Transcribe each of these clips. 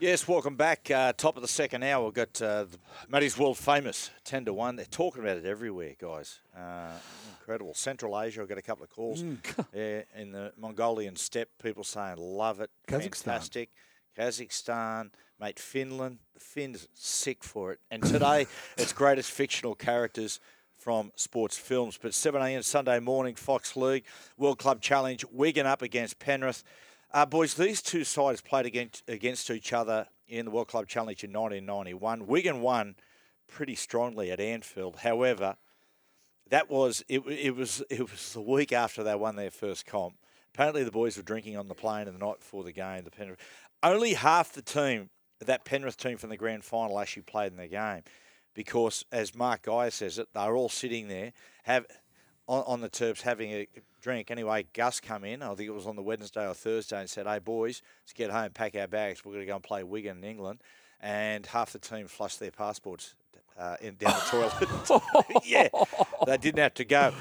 Yes, welcome back. Uh, top of the second hour, we've got uh, Matty's World Famous 10 to 1. They're talking about it everywhere, guys. Uh, incredible. Central Asia, I've got a couple of calls. Mm. yeah, in the Mongolian steppe, people saying, love it. Kazakhstan. Fantastic. Kazakhstan, mate, Finland. The Finns sick for it. And today, it's greatest fictional characters from sports films. But 7 a.m. Sunday morning, Fox League, World Club Challenge, Wigan up against Penrith. Uh, boys, these two sides played against, against each other in the World Club Challenge in 1991. Wigan won pretty strongly at Anfield. However, that was it, it was it was the week after they won their first comp. Apparently, the boys were drinking on the plane the night before the game. The Penrith, only half the team, that Penrith team from the grand final, actually played in the game, because as Mark Geyer says it, they're all sitting there have on, on the Terps having a drink. Anyway, Gus come in. I think it was on the Wednesday or Thursday and said, "Hey boys, let's get home, pack our bags. We're going to go and play Wigan in England." And half the team flushed their passports uh, in, down the toilet. yeah, they didn't have to go.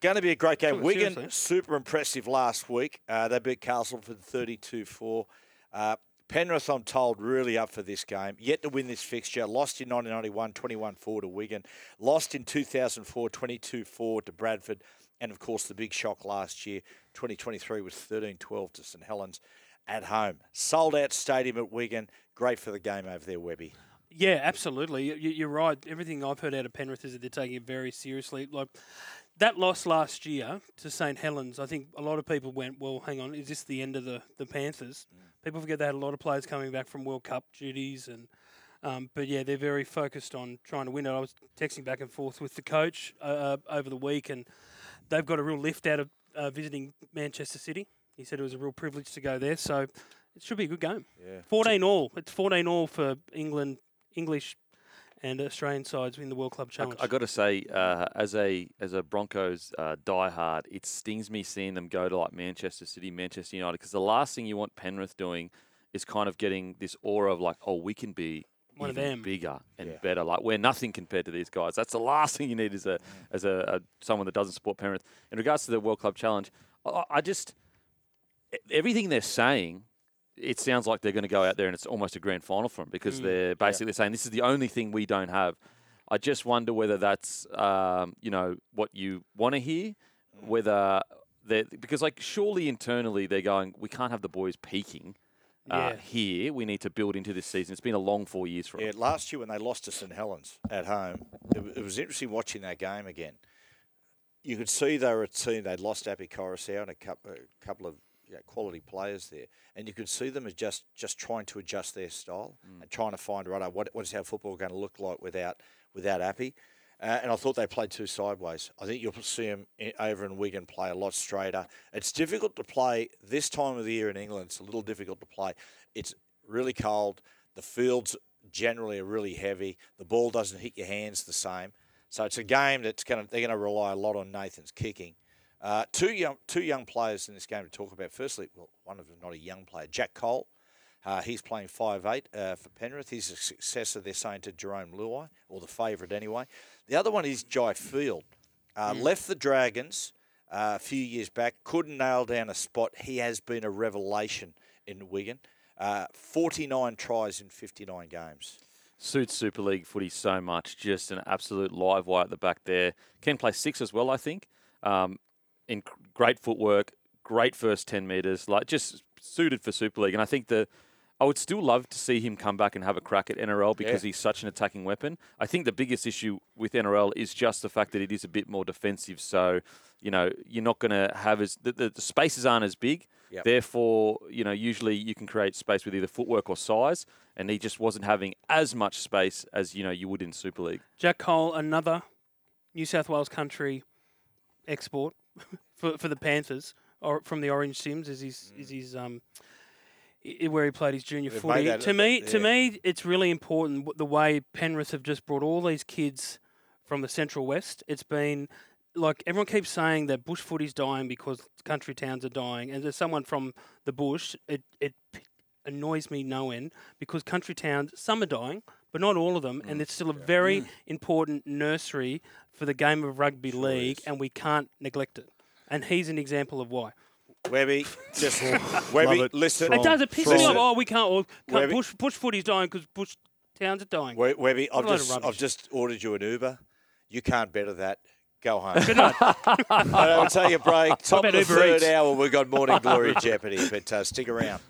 Going to be a great game. Wigan, seriously. super impressive last week. Uh, they beat Castleford 32 4. Uh, Penrith, I'm told, really up for this game. Yet to win this fixture. Lost in 1991, 21 4 to Wigan. Lost in 2004, 22 4 to Bradford. And of course, the big shock last year, 2023, was 13 12 to St Helens at home. Sold out stadium at Wigan. Great for the game over there, Webby. Yeah, absolutely. You- You're right. Everything I've heard out of Penrith is that they're taking it very seriously. Like that loss last year to St Helens, I think a lot of people went, "Well, hang on, is this the end of the the Panthers?" Mm. People forget they had a lot of players coming back from World Cup duties, and um, but yeah, they're very focused on trying to win it. I was texting back and forth with the coach uh, uh, over the week, and they've got a real lift out of uh, visiting Manchester City. He said it was a real privilege to go there, so it should be a good game. Yeah. 14 all. It's 14 all for England, English, and Australian sides in the World Club Challenge. I, got to say, uh, as a as a Broncos uh, diehard, it stings me seeing them go to like Manchester City, Manchester United, because the last thing you want Penrith doing is kind of getting this aura of like, oh, we can be One of them. bigger and Yeah. better. Like we're nothing compared to these guys. That's the last thing you need as a as a, a someone that doesn't support Penrith. In regards to the World Club Challenge, I, I just everything they're saying. It sounds like they're going to go out there and it's almost a grand final for them because Mm, they're basically saying this is the only thing we don't have. I just wonder whether that's um, you know what you want to hear, whether they because like surely internally they're going we can't have the boys peaking uh, Yeah. here. We need to build into this season. It's been a long four years for them. Yeah, last year when they lost to St Helens at home, it, it was interesting watching that game again. You could see they were a team. They'd lost Api Koroisau and a couple, a couple of you know, quality players there, and you could see them as just just trying to adjust their style and trying to find right what what is our football going to look like without without Api. Uh, and I thought they played too sideways. I think you'll see them over in Wigan play a lot straighter. It's difficult to play this time of the year in England. It's a little difficult to play. It's really cold. The fields generally are really heavy. The ball doesn't hit your hands the same. So it's a game that's going to they're going to rely a lot on Nathan's kicking. Uh, two young two young players in this game to talk about. Firstly, well, one of them not a young player, Jack Cole. Uh, he's playing five eight uh, for Penrith. He's a successor, they're saying, to Jerome Luai, or the favourite anyway. The other one is Jai Field. Uh, Left the Dragons uh, a few years back, couldn't nail down a spot. He has been a revelation in Wigan. Uh, 49 tries in 59 games. Suits Super League footy so much. Just an absolute live wire at the back there. Can play six as well, I think. Um, in great footwork, great first ten meters, like just suited for Super League. And I think the I would still love to see him come back and have a crack at NRL because Yeah. he's such an attacking weapon. I think the biggest issue with NRL is just the fact that it is a bit more defensive. So, you know, you're not going to have as the, the, the spaces aren't as big. Yep. Therefore, you know, usually you can create space with either footwork or size, and he just wasn't having as much space as you know you would in Super League. Jack Cole, another New South Wales country export for for the Panthers, or from the Orange CYMS, is his is his um i- where he played his junior They've footy. To me, to yeah. me, it's really important the way Penrith have just brought all these kids from the Central West. It's been like everyone keeps saying that bush footy's dying because country towns are dying, and as someone from the bush, it it annoys me no end because country towns some are dying, but not all of them, and it's still a very important nursery for the game of rugby league, is. and we can't neglect it. And he's an example of why. Webby, just Webby, it. listen. It does. It pisses me off. Oh, we can't. All, can't Webby- bush bush footy's dying because bush towns are dying. We- Webby, What I've a load of just I've just ordered you an Uber. You can't better that. Go home. Good night. I'll take a break. Top of the Uber third Eats? hour, we've got Morning Glory Jeopardy, but uh, stick around.